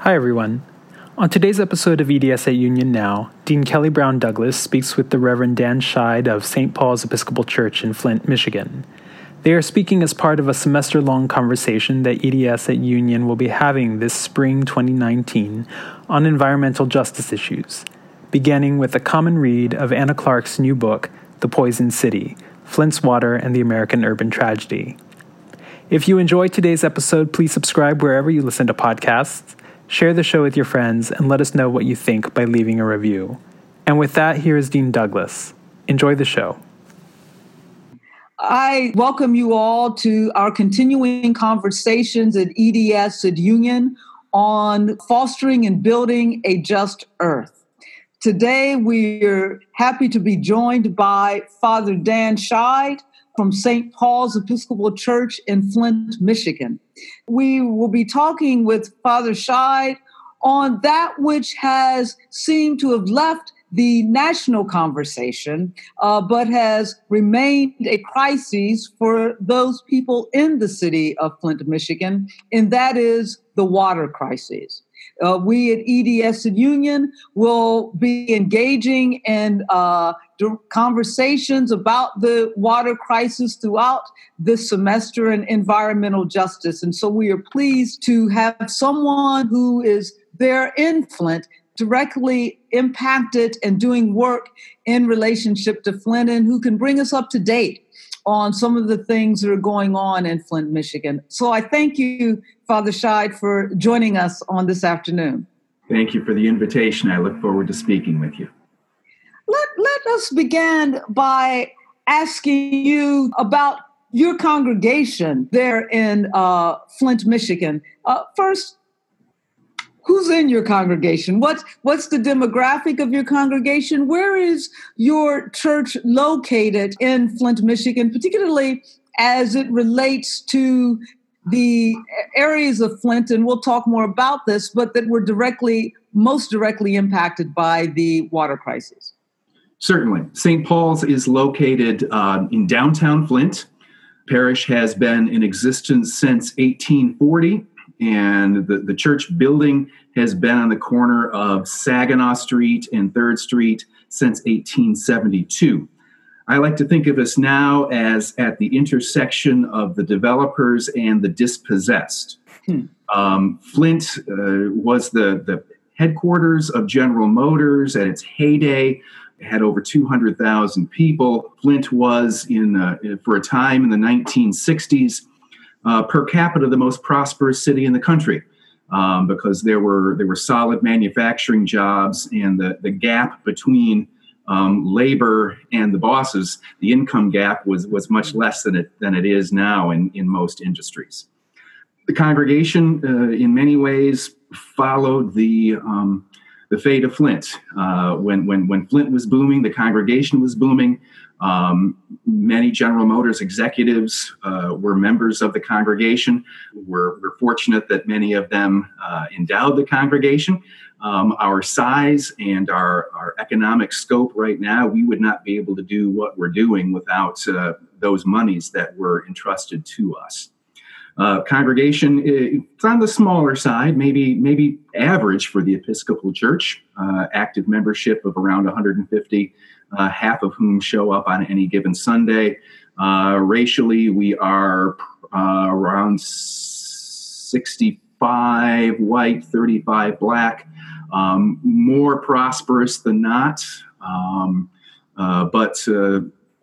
Hi, everyone. On today's episode of EDS at Union Now, Dean Kelly Brown Douglas speaks with the Reverend Dan Scheid of St. Paul's Episcopal Church in Flint, Michigan. They are speaking as part of a semester long conversation that EDS at Union will be having this spring 2019 on environmental justice issues, beginning with a common read of Anna Clark's new book, The Poisoned City Flint's Water and the American Urban Tragedy. If you enjoyed today's episode, please subscribe wherever you listen to podcasts Share the show with your friends and let us know what you think by leaving a review. And with that, here is Dean Douglas. Enjoy the show. I welcome you all to our continuing conversations at EDS at Union on fostering and building a just earth. Today, we're happy to be joined by Father Dan Scheid from St. Paul's Episcopal Church in Flint, Michigan. We will be talking with Father Scheid on that which has seemed to have left the national conversation, uh, but has remained a crisis for those people in the city of Flint, Michigan, and that is the water crisis. Uh, we at EDS and Union will be engaging in uh, conversations about the water crisis throughout this semester and environmental justice. And so we are pleased to have someone who is there in Flint directly impacted and doing work in relationship to Flint and who can bring us up to date on some of the things that are going on in Flint, Michigan. So I thank you, Father Scheid, for joining us on this afternoon. Thank you for the invitation. I look forward to speaking with you. Let, let us begin by asking you about your congregation there in uh, Flint, Michigan. Uh, first, who's in your congregation? What's what's the demographic of your congregation? Where is your church located in Flint, Michigan, particularly as it relates to the areas of Flint, and we'll talk more about this, but that were directly, most directly impacted by the water crisis. Certainly. St. Paul's is located uh, in downtown Flint. Parish has been in existence since 1840, and the, the church building has been on the corner of Saginaw Street and 3rd Street since 1872. I like to think of us now as at the intersection of the developers and the dispossessed. Hmm. Um, Flint uh, was the, the headquarters of General Motors at its heyday It had over 200,000 people. Flint was, in uh, for a time in the 1960s, uh, per capita the most prosperous city in the country um, because there were there were solid manufacturing jobs, and the the gap between um, labor and the bosses, the income gap was was much less than it than it is now in in most industries. The congregation, uh, in many ways, followed the um, the fate of Flint. Uh, when, when, when Flint was booming, the congregation was booming. Um, many General Motors executives uh, were members of the congregation. We're, we're fortunate that many of them uh, endowed the congregation. Um, our size and our, our economic scope right now, we would not be able to do what we're doing without uh, those monies that were entrusted to us. Uh, congregation it's on the smaller side, maybe maybe average for the Episcopal Church. Uh, active membership of around 150, uh, half of whom show up on any given Sunday. Uh, racially, we are uh, around 65 white, 35 black. Um, more prosperous than not, um, uh, but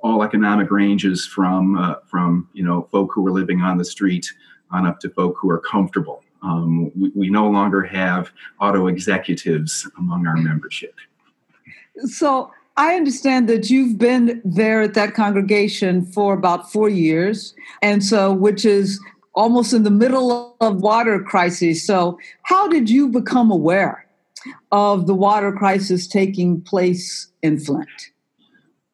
all economic ranges from uh, from you know folk who are living on the street on up to folk who are comfortable. Um, we, we, no longer have auto executives among our membership. So I understand that you've been there at that congregation for about four years, and so which is almost in the middle of water crisis. So how did you become aware of the water crisis taking place in Flint?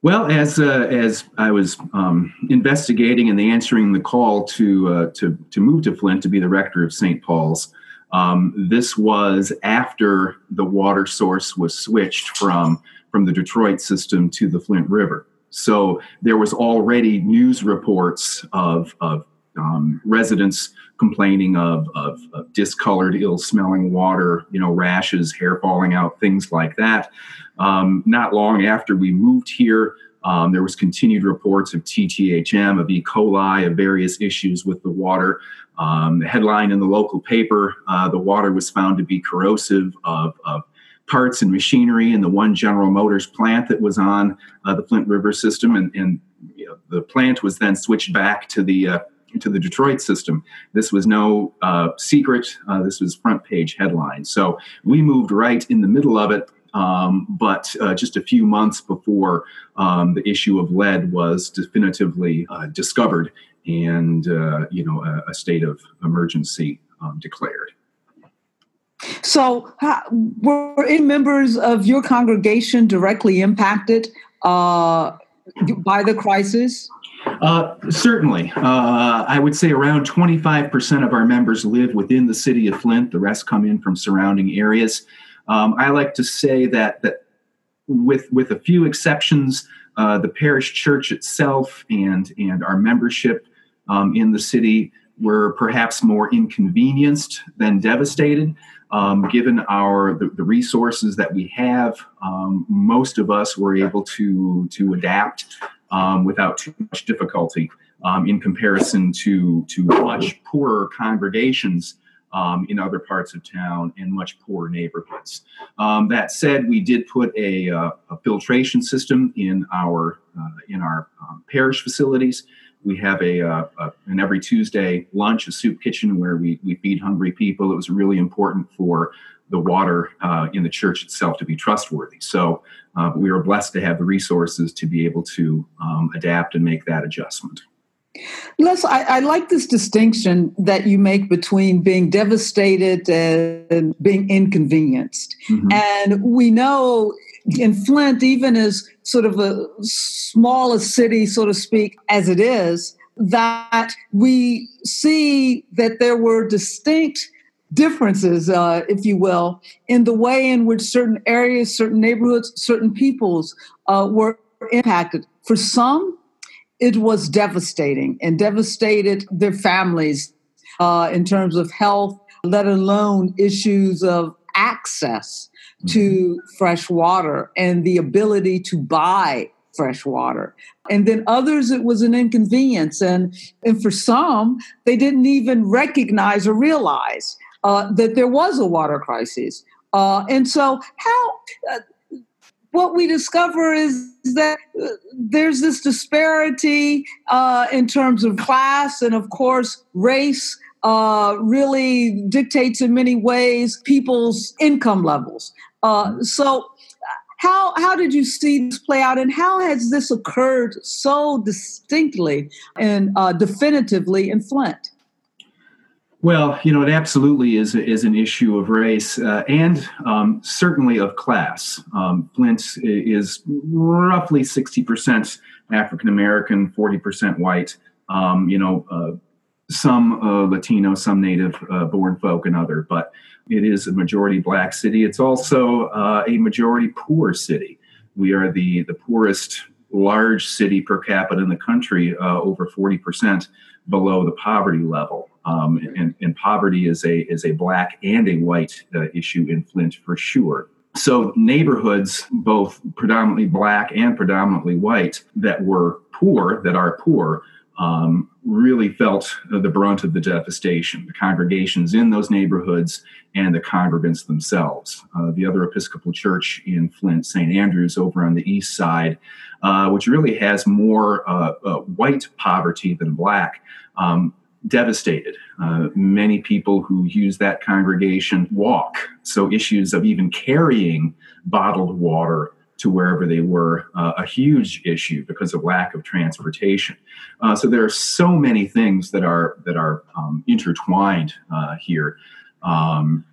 Well, as uh, as I was um, investigating and answering the call to uh, to to move to Flint to be the rector of St. Paul's, um, this was after the water source was switched from from the Detroit system to the Flint River. So there was already news reports of of um, residents complaining of, of, of, discolored, ill-smelling water, you know, rashes, hair falling out, things like that. Um, not long after we moved here, um, there was continued reports of TTHM, of E. coli, of various issues with the water. Um, the headline in the local paper: uh, the water was found to be corrosive of, of parts and machinery in the one General Motors plant that was on uh, the Flint River system, and, and you know, the plant was then switched back to the uh, to the Detroit system. This was no uh, secret. Uh, this was front page headline. So we moved right in the middle of it. Um, but uh, just a few months before um, the issue of lead was definitively uh, discovered and uh, you know a, a, state of emergency um, declared. So, were any members of your congregation directly impacted uh, by the crisis? Uh, certainly. Uh, I would say around 25% of our members live within the city of Flint. The rest come in from surrounding areas. Um, I like to say that, that with, with a few exceptions, uh, the parish church itself and, and our membership um, in the city were perhaps more inconvenienced than devastated. Um, given our the, the, resources that we have, um, most of us were able to to adapt um, without too much difficulty um, in comparison to, to much poorer congregations um, in other parts of town and much poorer neighborhoods. Um, that said, we did put a, uh, a filtration system in our, uh, in our parish facilities. We have a, uh, a, an every Tuesday lunch, a soup kitchen where we, we feed hungry people. It was really important for the water uh, in the church itself to be trustworthy. So uh, we were blessed to have the resources to be able to um, adapt and make that adjustment. Les, I, I, like this distinction that you make between being devastated and being inconvenienced. Mm-hmm. And we know in Flint, even as sort of a small a city, so to speak, as it is, that we see that there were distinct differences, uh, if you will, in the way in which certain areas, certain neighborhoods, certain peoples uh, were impacted. For some, it was devastating and devastated their families uh, in terms of health, let alone issues of access to mm-hmm. fresh water and the ability to buy fresh water. And then others, it was an inconvenience. And, and for some, they didn't even recognize or realize uh, that there was a water crisis. Uh, and so, how uh, what we discover is that uh, there's this disparity uh, in terms of class and, of course, race. Uh, really dictates in many ways people's income levels. so, how how did you see this play out, and how has this occurred so distinctly and definitively in Flint? Well, you know, it absolutely is is an issue of race uh, and um, certainly of class. Um, Flint is roughly sixty percent African American, forty percent white. Um, you know, uh, some uh, Latino, some Native uh, born folk, and other. But it is a majority black city. It's also uh, a majority poor city. We are the the poorest large city per capita in the country, uh, over forty percent below the poverty level. Um, and, and, poverty is a is a black and a white uh, issue in Flint for sure. So neighborhoods, both predominantly black and predominantly white, that were poor, that are poor, um, really felt the brunt of the devastation. The congregations in those neighborhoods and the congregants themselves. Uh, the other Episcopal church in Flint, St. Andrews, over on the east side, uh, which really has more uh, uh white poverty than black. Um, devastated. Uh, many people who use that congregation walk. So, issues of even carrying bottled water to wherever they were uh, a huge issue because of lack of transportation. Uh, so there are so many things that are that are um, intertwined uh, here. Um,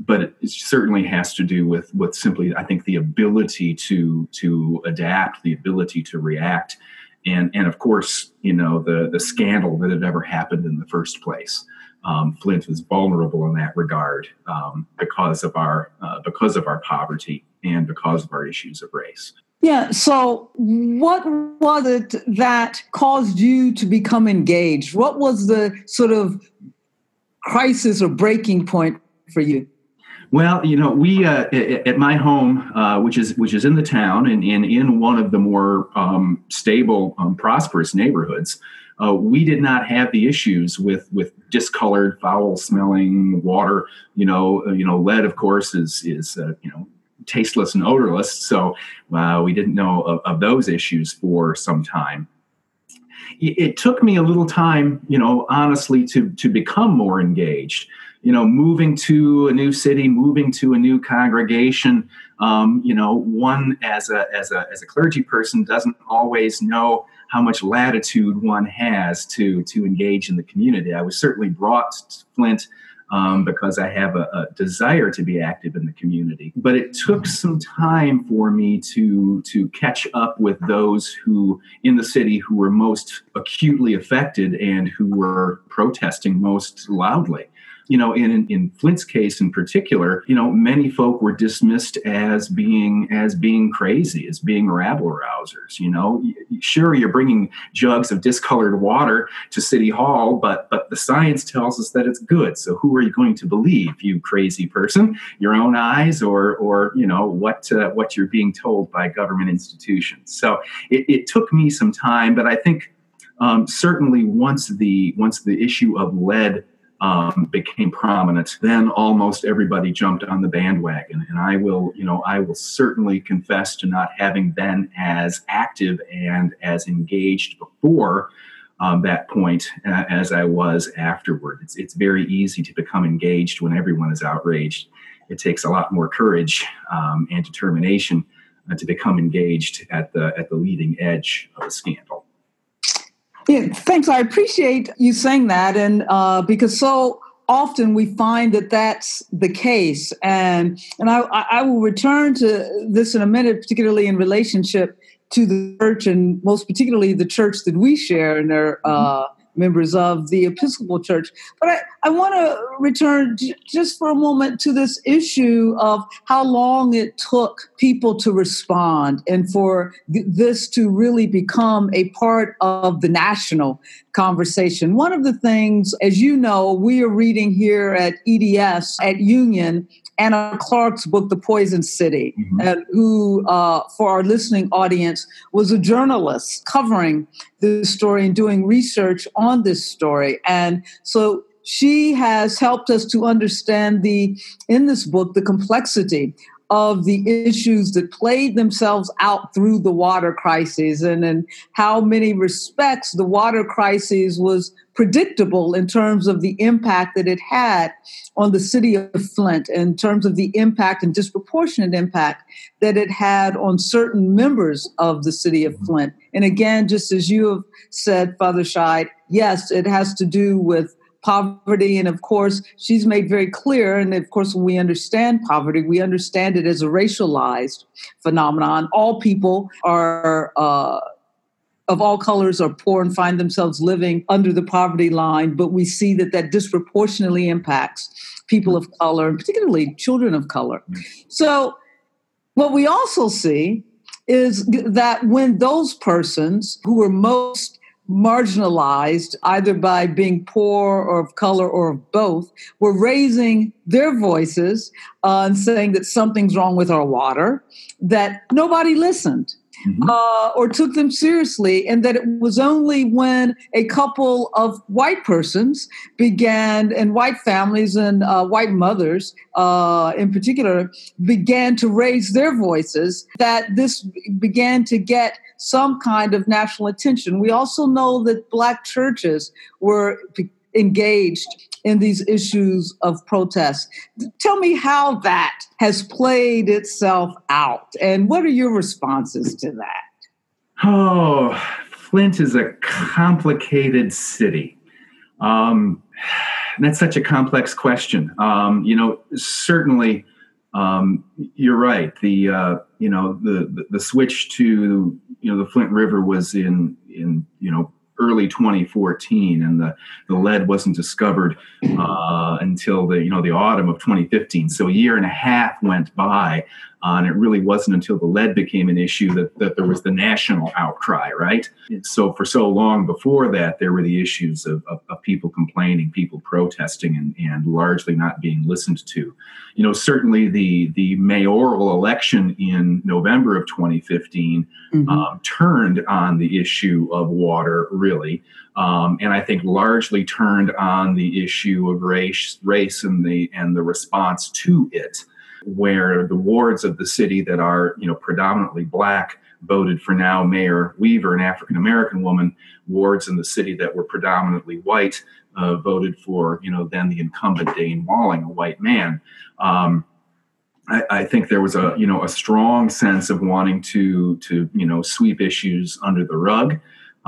but it, certainly has to do with with simply, I think, the ability to to adapt, the ability to react, and and of course, you know, the the scandal that had ever happened in the first place. Um, Flint was vulnerable in that regard um, because of our uh, because of our poverty and because of our issues of race. Yeah. So, what was it that caused you to become engaged? What was the sort of crisis or breaking point for you? Well, you know, we uh, at my home, uh, which is which is in the town and, and in one of the more um, stable, um, prosperous neighborhoods, uh, we did not have the issues with with discolored, foul-smelling water. You know, uh, you know, lead, of course, is is uh, you know tasteless and odorless. So uh, we didn't know of, of, those issues for some time. It, took me a little time, you know, honestly, to to become more engaged. You know, moving to a new city, moving to a new congregation. Um, you know, one as a as a as a clergy person doesn't always know how much latitude one has to to engage in the community. I was certainly brought to Flint um, because I have a, a, desire to be active in the community. But it took some time for me to to catch up with those who in the city who were most acutely affected and who were protesting most loudly you know, in in Flint's case in particular, you know, many folk were dismissed as being as being crazy, as being rabble rousers. You know, sure you're bringing jugs of discolored water to City Hall, but but the science tells us that it's good. So who are you going to believe, you crazy person? Your own eyes, or or you know what uh, what you're being told by government institutions. So it, it took me some time, but I think. Um, certainly, once the once the issue of lead um, became prominent, then almost everybody jumped on the bandwagon. And I will, you know, I will certainly confess to not having been as active and as engaged before um, that point uh, as I was afterward. It's, it's very easy to become engaged when everyone is outraged. It takes a lot more courage um, and determination uh, to become engaged at the at the leading edge of a scandal. Yeah, thanks. I appreciate you saying that, and uh, because so often we find that that's the case, and and I, I will return to this in a minute, particularly in relationship to the church, and most particularly the church that we share, and their uh, members of the Episcopal Church. But I, I want to return j- just for a moment to this issue of how long it took people to respond and for th- this to really become a part of the national conversation. One of the things, as you know, we are reading here at EDS at Union Anna Clark's book, The Poisoned City, mm-hmm. and who, uh, for our listening audience, was a journalist covering this story and doing research on this story. And so she has helped us to understand the in this book the complexity of the issues that played themselves out through the water crisis and in how many respects the water crisis was predictable in terms of the impact that it had on the city of Flint, in terms of the impact and disproportionate impact that it had on certain members of the city of Flint. And again, just as you have said, Father Scheid, yes, it has to do with poverty. And of course, she's made very clear, and of course, when we understand poverty, we understand it as a racialized phenomenon. All people are. Uh, of all colors are poor and find themselves living under the poverty line, but we see that that disproportionately impacts people of color, and particularly children of color. So, what we also see is that when those persons who are most marginalized either by being poor or of color or of both were raising their voices uh, and saying that something's wrong with our water that nobody listened mm-hmm. uh, or took them seriously, and that it was only when a couple of white persons began, and white families and uh, white mothers uh, in particular, began to raise their voices, that this began to get some kind of national attention. We also know that black churches were engaged in these issues of protest. Tell me how that has played itself out, and what are your responses to that? Oh, Flint is a complicated city. Um, that's such a complex question. Um, you know, certainly, um, you're right. The uh, you know the, the switch to you know the Flint River was in in you know early 2014, and the, the lead wasn't discovered uh, until the you know the autumn of 2015. So a year and a half went by Uh, and it really wasn't until the lead became an issue that, that there was the national outcry, right? So for so long before that, there were the issues of, of, of, people complaining, people protesting, and, and largely not being listened to. You know, certainly the, the mayoral election in November of 2015 mm-hmm. um, turned on the issue of water, really. Um, and I think largely turned on the issue of race, race and the and the response to it where the wards of the city that are you know predominantly black voted for now Mayor Weaver, an African American woman. Wards in the city that were predominantly white uh, voted for you know then the incumbent Dayne Walling, a white man. Um, I, I, think there was a you know a strong sense of wanting to to you know sweep issues under the rug.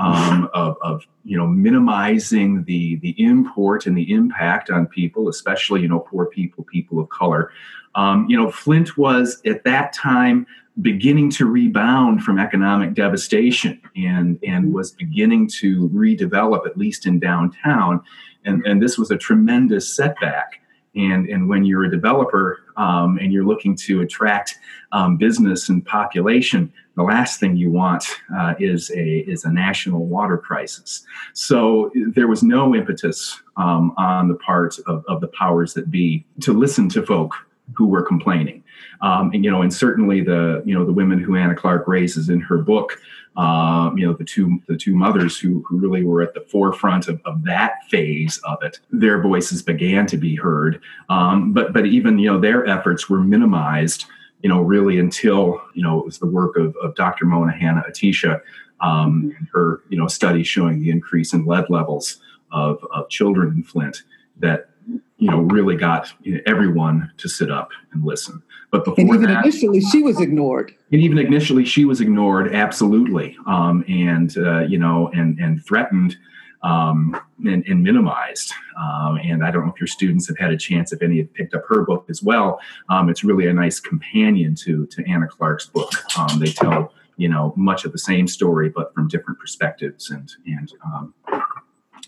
Um, of, of, you know minimizing the the import and the impact on people, especially you know poor people, people of color. Um, you know, Flint was at that time beginning to rebound from economic devastation and and was beginning to redevelop, at least in downtown. And, and this was a tremendous setback. And, and when you're a developer um, and you're looking to attract um, business and population, the last thing you want uh, is a is a national water crisis. So there was no impetus um, on the part of, of the powers that be to listen to folk who were complaining. Um, and you know, and certainly the you know the women who Anna Clark raises in her book, um, you know, the two the two mothers who who really were at the forefront of, of that phase of it, their voices began to be heard. Um, but but even you know their efforts were minimized. You know, really until you know it was the work of, of Dr. Mona Hanna Attisha, um, her you know study showing the increase in lead levels of, of children in Flint that you know, really got you know, everyone to sit up and listen. But before and even that, initially, she was ignored. And even initially, she was ignored, absolutely, um, and uh, you know, and and threatened. Um, and, and, minimized. Um, and I don't know if your students have had a chance, if any have picked up her book as well. Um, it's really a nice companion to to Anna Clark's book. Um, they tell you know much of the same story, but from different perspectives and and um,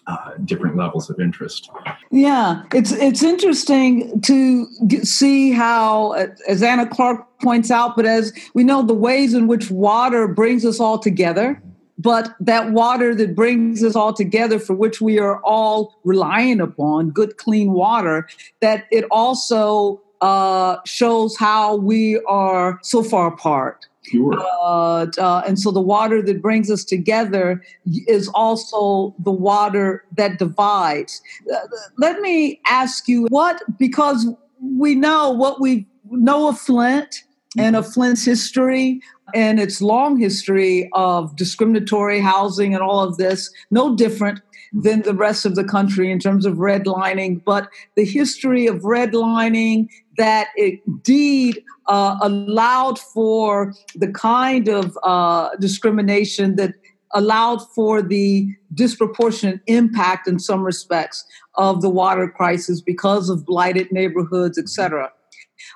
uh, different levels of interest. Yeah, it's it's interesting to see how, as Anna Clark points out, but as we know, the ways in which water brings us all together. But that water that brings us all together, for which we are all relying upon, good, clean water, that it also uh, shows how we are so far apart Sure. Uh, uh, and so the water that brings us together is also the water that divides. Uh, let me ask you what, because we know what we know of Flint and of Flint's history and its long history of discriminatory housing and all of this, no different than the rest of the country in terms of redlining, but the history of redlining that indeed uh, allowed for the kind of uh, discrimination that allowed for the disproportionate impact in some respects of the water crisis because of blighted neighborhoods, etc.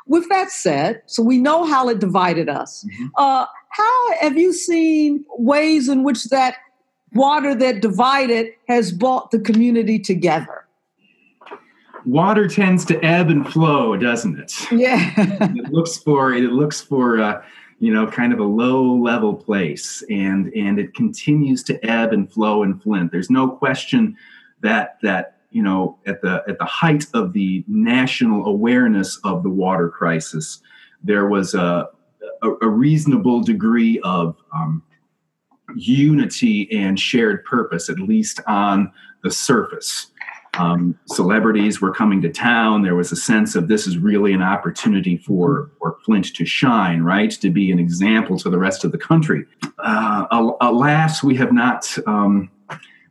With that said, so we know how it divided us. Mm-hmm. Uh, how have you seen ways in which that water that divided has brought the community together? water tends to ebb and flow, doesn't it? Yeah. it looks for it looks for uh, you know kind of a low level place, and and it continues to ebb and flow in Flint. There's no question that that you know at the at the height of the national awareness of the water crisis, there was a a, a reasonable degree of um, unity and shared purpose, at least on the surface. Um, celebrities were coming to town. There was a sense of this is really an opportunity for, for Flint to shine, right? To be an example to the rest of the country. Uh, alas, we have not um,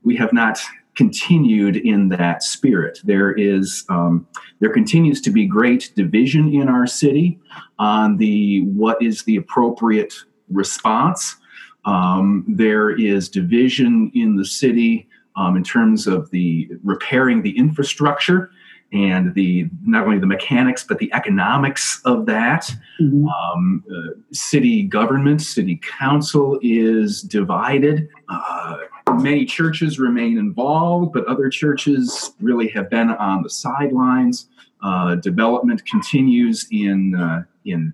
we have not continued in that spirit. There is um, there continues to be great division in our city on the what is the appropriate response. Um, there is division in the city um, in terms of the repairing the infrastructure and the not only the mechanics but the economics of that. Mm-hmm. Um, uh, city government, city council is divided. Uh, many churches remain involved, but other churches really have been on the sidelines. Uh, development continues in uh, in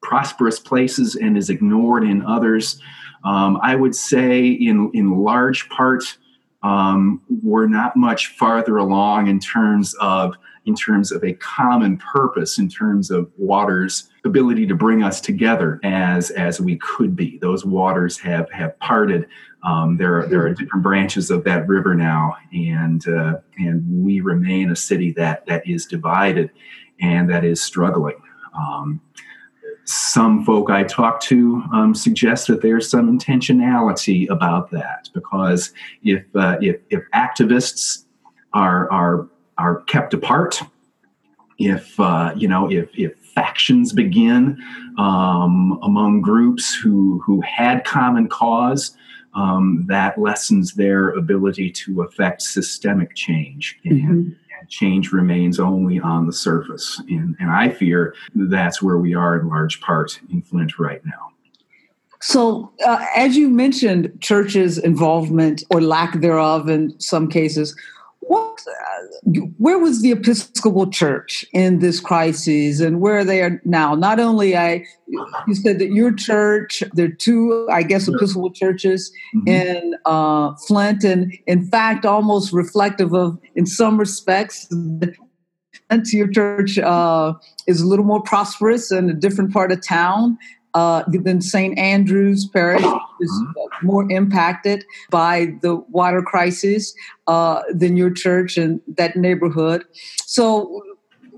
prosperous places and is ignored in others. Um, I would say, in in large part, um, we're not much farther along in terms of in terms of a common purpose, in terms of water's ability to bring us together as as we could be. Those waters have have parted. Um, there are there are different branches of that river now, and uh, and we remain a city that that is divided and that is struggling. Um, some folk I talk to um, suggest that there's some intentionality about that because if uh, if, if activists are are are kept apart, if uh, you know if if factions begin um, among groups who who had common cause, um, that lessens their ability to affect systemic change. Mm-hmm. And, change remains only on the surface. And, and I fear that's where we are in large part in Flint right now. So, uh, as you mentioned, churches' involvement or lack thereof in some cases, what, uh, where was the Episcopal Church in this crisis, and where they are now? Not only I, you said that your church, there are two, I guess, Episcopal churches mm-hmm. in uh, Flint, and in fact, almost reflective of, in some respects, your church uh, is a little more prosperous in a different part of town uh, than St. Andrew's Parish is mm-hmm. more impacted by the water crisis uh, than your church and that neighborhood. So,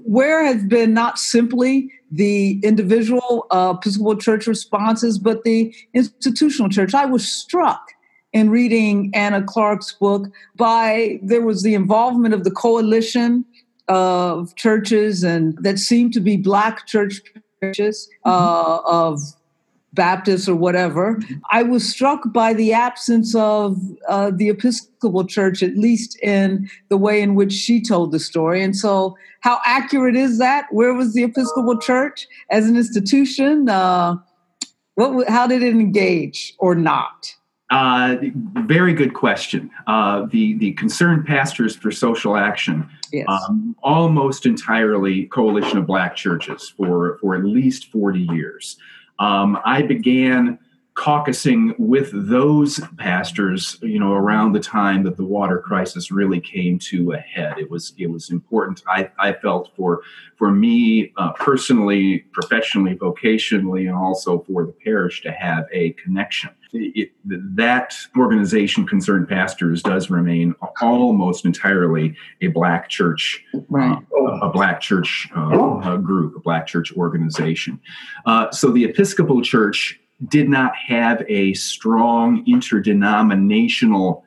where has been not simply the individual uh, Episcopal Church responses, but the institutional church? I was struck in reading Anna Clark's book by there was the involvement of the coalition of churches and that seemed to be black church churches uh, of Baptists or whatever. I was struck by the absence of uh, the Episcopal Church, at least in the way in which she told the story. And so, how accurate is that? Where was the Episcopal Church as an institution? Uh, what, how did it engage or not? Uh, very good question. Uh, the the concerned pastors for social action, yes. um, almost entirely coalition of black churches for for at least forty years. Um, I began caucusing with those pastors, you know, around the time that the water crisis really came to a head. It was it was important. I, I felt for for me uh, personally, professionally, vocationally, and also for the parish to have a connection. It, that organization, Concerned Pastors, does remain almost entirely a black church, right. uh, a black church uh, group, a black church organization. Uh, so the Episcopal Church did not have a strong interdenominational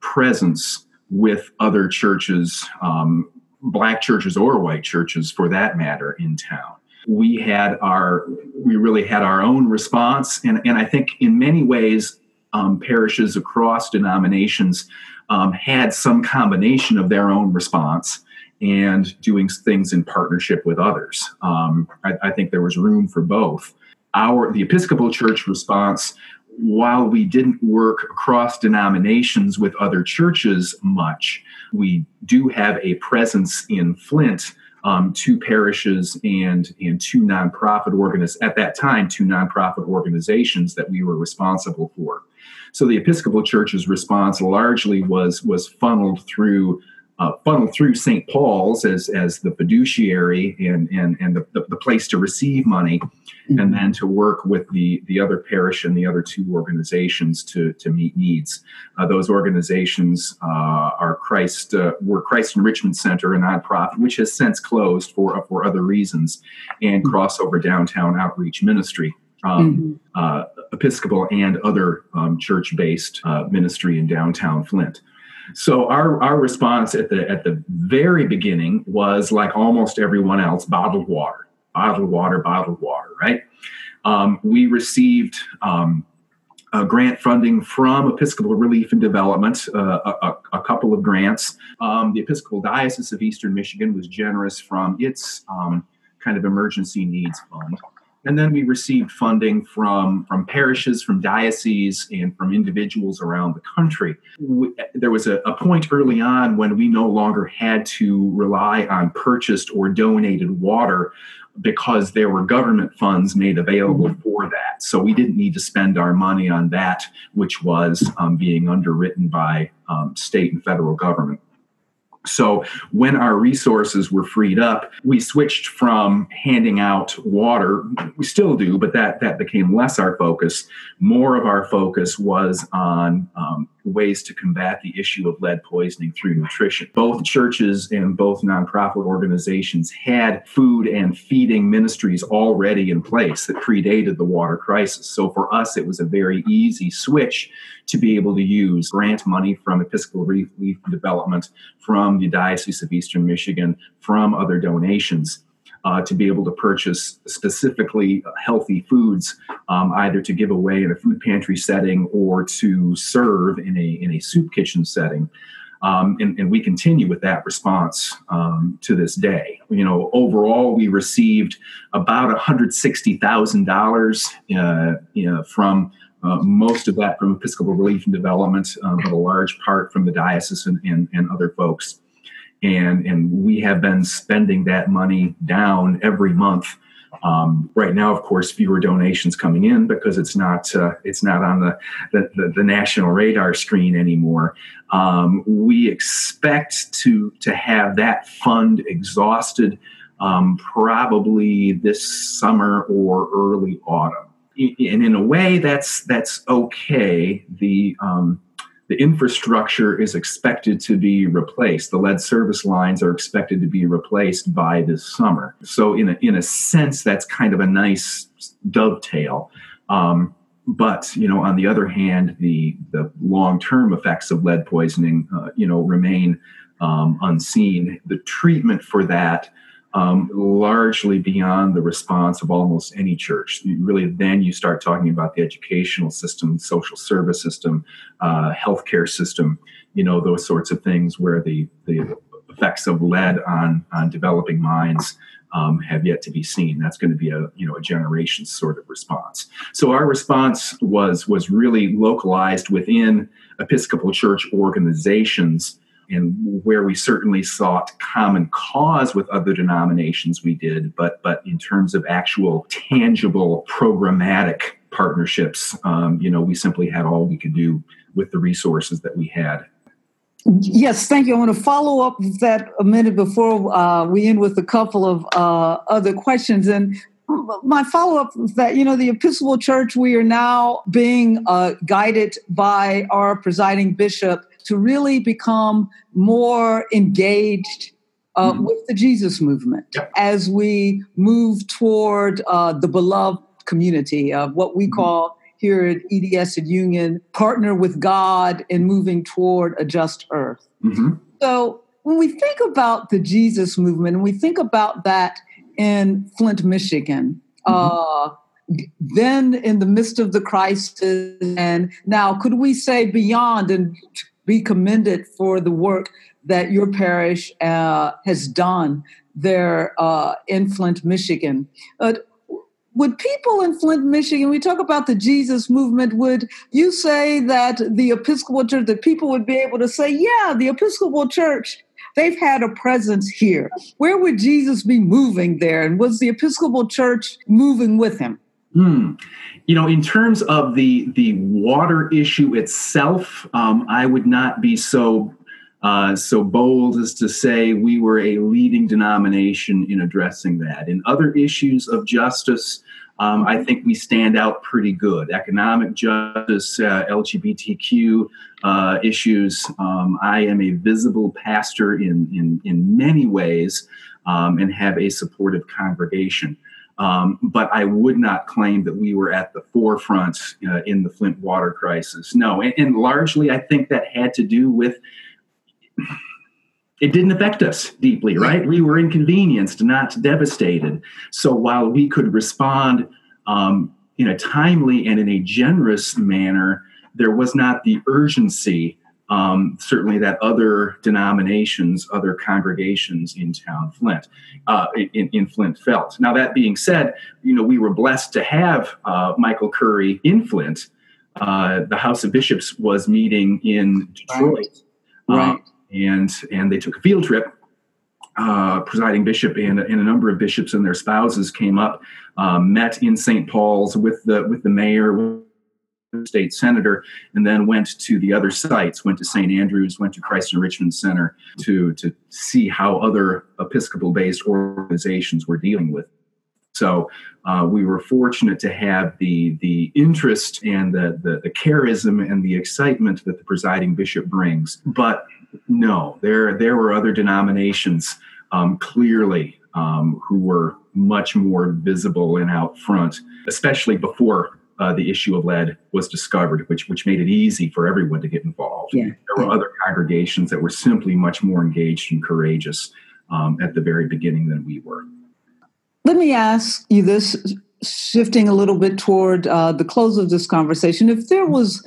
presence with other churches, um, black churches or white churches for that matter, in town. We had our, we really had our own response, and, and I think in many ways, um, parishes across denominations um, had some combination of their own response and doing things in partnership with others. Um, I, I, think there was room for both our the Episcopal Church response, while we didn't work across denominations with other churches much, we do have a presence in Flint. Um, two parishes and and two nonprofit organiz- at that time two nonprofit organizations that we were responsible for. So the Episcopal Church's response largely was was funneled through uh, funneled through St. Paul's as, as the fiduciary and, and, and the, the, the place to receive money, mm-hmm. and then to work with the, the other parish and the other two organizations to, to meet needs. Uh, those organizations uh, are Christ, uh, were Christ Enrichment Center, a nonprofit, which has since closed for, for other reasons, and mm-hmm. Crossover Downtown Outreach Ministry. Um, mm-hmm. Uh, Episcopal and other um, church based uh, ministry in downtown Flint. So our our response at the at the very beginning was like almost everyone else, bottled water, bottled water, bottled water. Right? Um, we received. Um, grant funding from Episcopal Relief and Development, uh, a, a, couple of grants. Um, the Episcopal Diocese of Eastern Michigan was generous from its um, kind of emergency needs fund. And then we received funding from from parishes from dioceses and from individuals around the country. We, there was a, a, point early on when we no longer had to rely on purchased or donated water because there were government funds made available mm-hmm. for that. So we didn't need to spend our money on that which was um, being underwritten by um, state and federal government so when our resources were freed up, we switched from handing out water. We still do, but that that became less our focus. More of our focus was on um, ways to combat the issue of lead poisoning through nutrition. Both churches and both nonprofit organizations had food and feeding ministries already in place that predated the water crisis. So for us, it was a very easy switch to be able to use grant money from Episcopal Relief Development, from the Diocese of Eastern Michigan, from other donations uh, to be able to purchase specifically healthy foods, um, either to give away in a food pantry setting or to serve in a, in a soup kitchen setting. Um, and, and, we continue with that response um, to this day. You know, overall, we received about $160,000 uh, you know, from uh, most of that from Episcopal Relief and Development, uh, but a large part from the diocese and, and, and other folks and and we have been spending that money down every month. Um, right now, of course, fewer donations coming in because it's not uh, it's not on the, the, the, the national radar screen anymore. Um, we expect to to have that fund exhausted um, probably this summer or early autumn. And in a way, that's that's okay. The um, the infrastructure is expected to be replaced. The lead service lines are expected to be replaced by this summer. So, in a, in a sense, that's kind of a nice dovetail. Um, but you know, on the other hand, the the long term effects of lead poisoning, uh, you know, remain um, unseen. The treatment for that um, largely beyond the response of almost any church. really, then you start talking about the educational system, social service system, uh, healthcare system, you know, those sorts of things where the, the effects of lead on, on developing minds um, have yet to be seen. That's going to be a you know a generation sort of response. So our response was was really localized within Episcopal Church organizations and where we certainly sought common cause with other denominations we did but but in terms of actual tangible programmatic partnerships um, you know we simply had all we could do with the resources that we had Yes, thank you. I want to follow up with that a minute before uh, we end with a couple of uh, other questions. And my follow up is that, you know, the Episcopal Church, we are now being uh, guided by our presiding bishop to really become more engaged uh, mm-hmm. with the Jesus movement yep. as we move toward uh, the beloved community of what we mm-hmm. call here at EDS at Union partner with God in moving toward a just earth. Mm-hmm. So when we think about the Jesus movement and we think about that in Flint, Michigan, mm-hmm. uh, then in the midst of the crisis, and now could we say beyond and be commended for the work that your parish uh, has done there uh, in Flint, Michigan. Would people in Flint, Michigan, we talk about the Jesus movement, would you say that the Episcopal Church, that people would be able to say, yeah, the Episcopal Church, they've had a presence here. Where would Jesus be moving there? And was the Episcopal Church moving with him? Hmm you know, in terms of the the water issue itself, um, I would not be so uh, so bold as to say we were a leading denomination in addressing that. In other issues of justice, um, I think we stand out pretty good. Economic justice, uh, LGBTQ uh, issues. Um, I am a visible pastor in in in many ways, um, and have a supportive congregation. Um, but I would not claim that we were at the forefront uh, in the Flint water crisis. No, and, and, largely I think that had to do with it didn't affect us deeply, right? We were inconvenienced, not devastated. So while we could respond um, in a timely and in a generous manner, there was not the urgency um, certainly that other denominations, other congregations in town Flint, uh, in, in, Flint felt. Now that being said, you know we were blessed to have uh, Michael Curry in Flint. Uh, the House of Bishops was meeting in Detroit, right. Um, and and they took a field trip. Uh, presiding bishop and, and, a number of bishops and their spouses came up, um, met in St. Paul's with the with the mayor, state senator, and then went to the other sites, went to St. Andrews, went to Christ Enrichment Center to, to see how other Episcopal based organizations were dealing with. So uh, we were fortunate to have the, the interest and the, the, the charism and the excitement that the presiding bishop brings. But no, there, there were other denominations um, clearly um, who were much more visible and out front, especially before uh, the issue of lead was discovered, which which made it easy for everyone to get involved. Yeah. There were other congregations that were simply much more engaged and courageous um, at the very beginning than we were. Let me ask you this, shifting a little bit toward uh, the close of this conversation. If there was,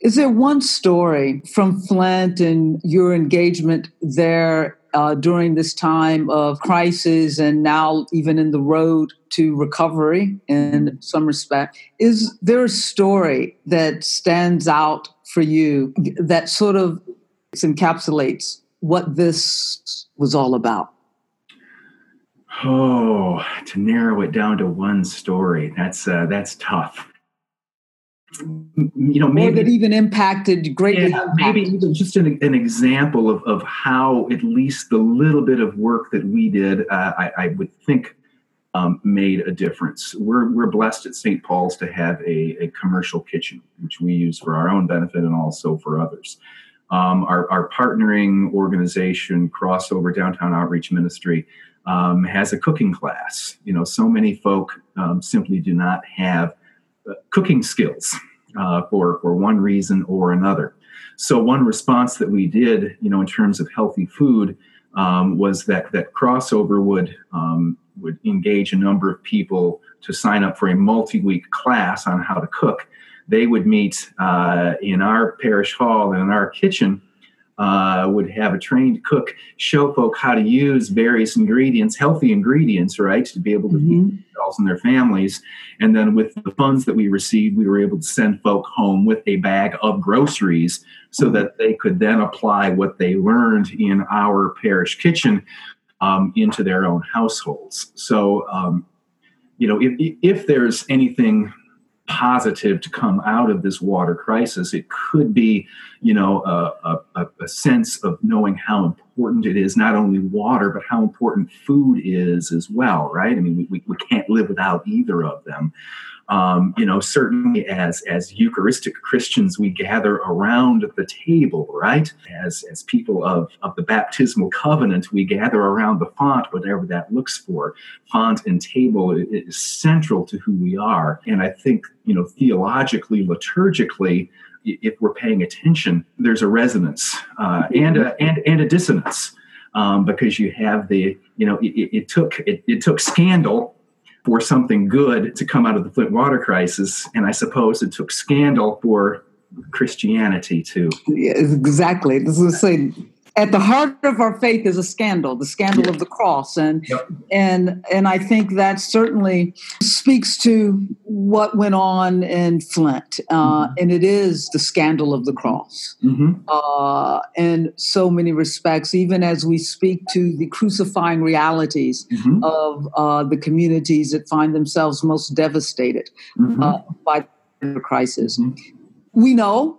is there one story from Flint and your engagement there uh, during this time of crisis and now even in the road to recovery in some respect. Is there a story that stands out for you that sort of encapsulates what this was all about? Oh, to narrow it down to one story, that's uh, that's tough you know maybe or that even impacted greatly yeah, maybe even just an, an, example of, of how at least the little bit of work that we did uh, I, I, would think um, made a difference. We're, we're blessed at st paul's to have a, a, commercial kitchen which we use for our own benefit and also for others. Um, our, our, partnering organization crossover downtown outreach ministry um, has a cooking class. You know so many folk um, simply do not have cooking skills uh, for, for one reason or another. So one response that we did, you know, in terms of healthy food, um, was that that crossover would um, would engage a number of people to sign up for a multi-week class on how to cook. They would meet uh, in our parish hall and in our kitchen uh, would have a trained cook show folk how to use various ingredients, healthy ingredients, right, to be able to mm-hmm. feed themselves and their families. And then with the funds that we received, we were able to send folk home with a bag of groceries so that they could then apply what they learned in our parish kitchen um, into their own households. So, um, you know, if, if there's anything positive to come out of this water crisis. It could be, you know, a, a, a, sense of knowing how important it is, not only water, but how important food is as well, right? I mean, we, we can't live without either of them um, you know, certainly as as Eucharistic Christians, we gather around the table, right? As as people of of the baptismal covenant, we gather around the font, whatever that looks for. Font and table is central to who we are, and I think you know, theologically, liturgically, if we're paying attention, there's a resonance uh, and a and and a dissonance. Um, because you have the you know it, it took it, it took scandal for something good to come out of the Flint water crisis. And I suppose it took scandal for Christianity to. Yeah, exactly. This is at the heart of our faith is a scandal, the scandal of the cross, and yep. and and I think that certainly speaks to what went on in Flint, uh, mm-hmm. and it is the scandal of the cross, mm-hmm. uh, in so many respects. Even as we speak to the crucifying realities mm-hmm. of uh, the communities that find themselves most devastated mm-hmm. uh, by the crisis, mm-hmm. we know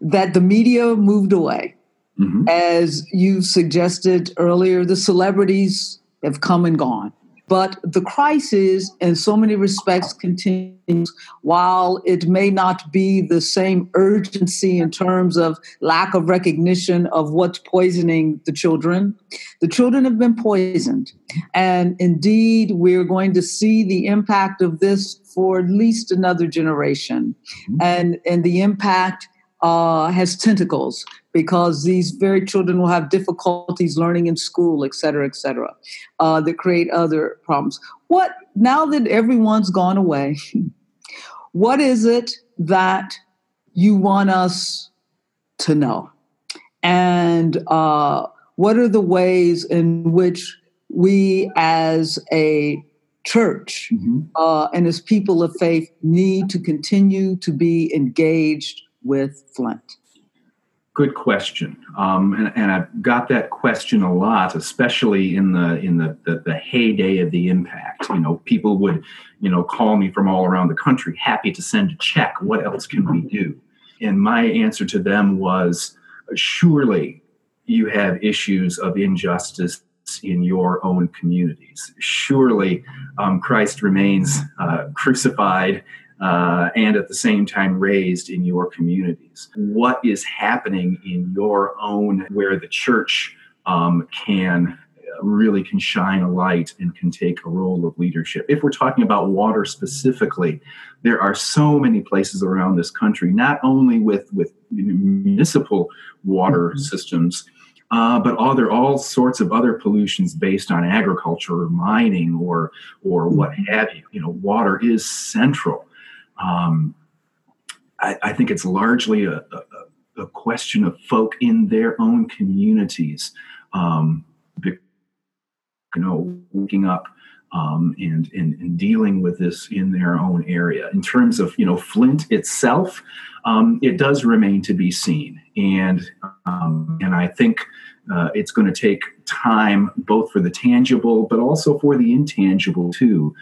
that the media moved away Mm-hmm. As you suggested earlier, the celebrities have come and gone. But the crisis, in so many respects, continues while it may not be the same urgency in terms of lack of recognition of what's poisoning the children. The children have been poisoned. And indeed, we're going to see the impact of this for at least another generation. Mm-hmm. And, and the impact uh, has tentacles because these very children will have difficulties learning in school, et cetera, et cetera, uh, that create other problems. What, now that everyone's gone away, what is it that you want us to know? And uh, what are the ways in which we as a church mm-hmm. uh, and as people of faith need to continue to be engaged with Flint? Good question, um, and, and, I've got that question a lot, especially in the in the, the, the heyday of the impact. You know, people would, you know, call me from all around the country, happy to send a check. What else can we do? And my answer to them was, surely you have issues of injustice in your own communities. Surely um, Christ remains uh, crucified uh, and at the same time raised in your communities. What is happening in your own, where the church um, can really can shine a light and can take a role of leadership. If we're talking about water specifically, there are so many places around this country, not only with, with municipal water mm-hmm. systems, uh, but are there all sorts of other pollutions based on agriculture or mining or or what mm-hmm. have you? You know, water is central. Um, I, I, think it's largely a, a, a, question of folk in their own communities, um, you know, waking up um, and, and, and dealing with this in their own area. In terms of you know Flint itself, um, it does remain to be seen, and um, and I think uh, it's going to take time both for the tangible but also for the intangible too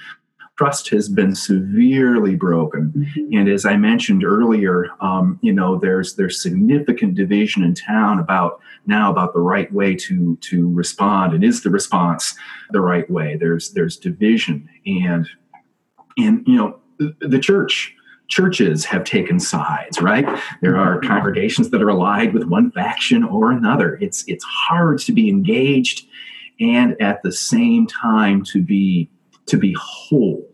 trust has been severely broken. Mm-hmm. And as I mentioned earlier, um, you know, there's there's significant division in town about now about the right way to to respond, and is the response the right way? There's there's division, and and you know, the, the church churches have taken sides right there are mm-hmm. congregations that are allied with one faction or another it's it's hard to be engaged and at the same time to be to be whole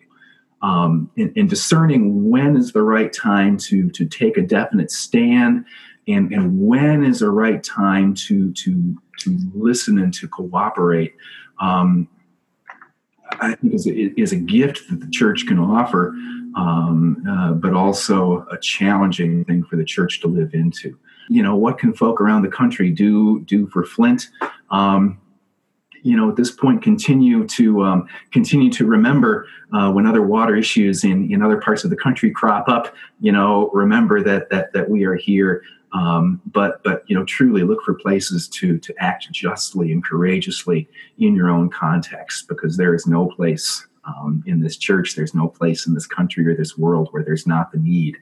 um, in, in, discerning when is the right time to to take a definite stand and, and when is the right time to to to listen and to cooperate um, I think is is a gift that the church can offer, um, uh, but also a challenging thing for the church to live into. You know, what can folk around the country do do for Flint? Um, you know at this point continue to um, continue to remember uh, when other water issues in, in other parts of the country crop up you know remember that that that we are here. Um, but but you know truly look for places to to act justly and courageously in your own context because there is no place um, in this church there's no place in this country or this world where there's not the need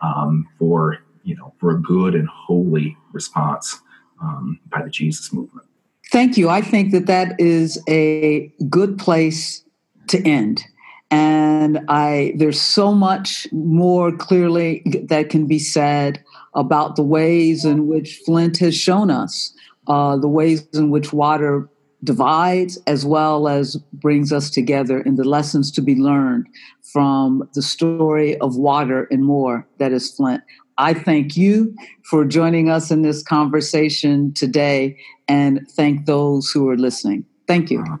um, for you know for a good and holy response um, by the jesus movement Thank you. I think that that is a good place to end. And I there's so much more clearly that can be said about the ways in which Flint has shown us, uh, the ways in which water divides as well as brings us together in the lessons to be learned from the story of water and more that is Flint. I thank you for joining us in this conversation today and thank those who are listening. Thank you. Uh-huh.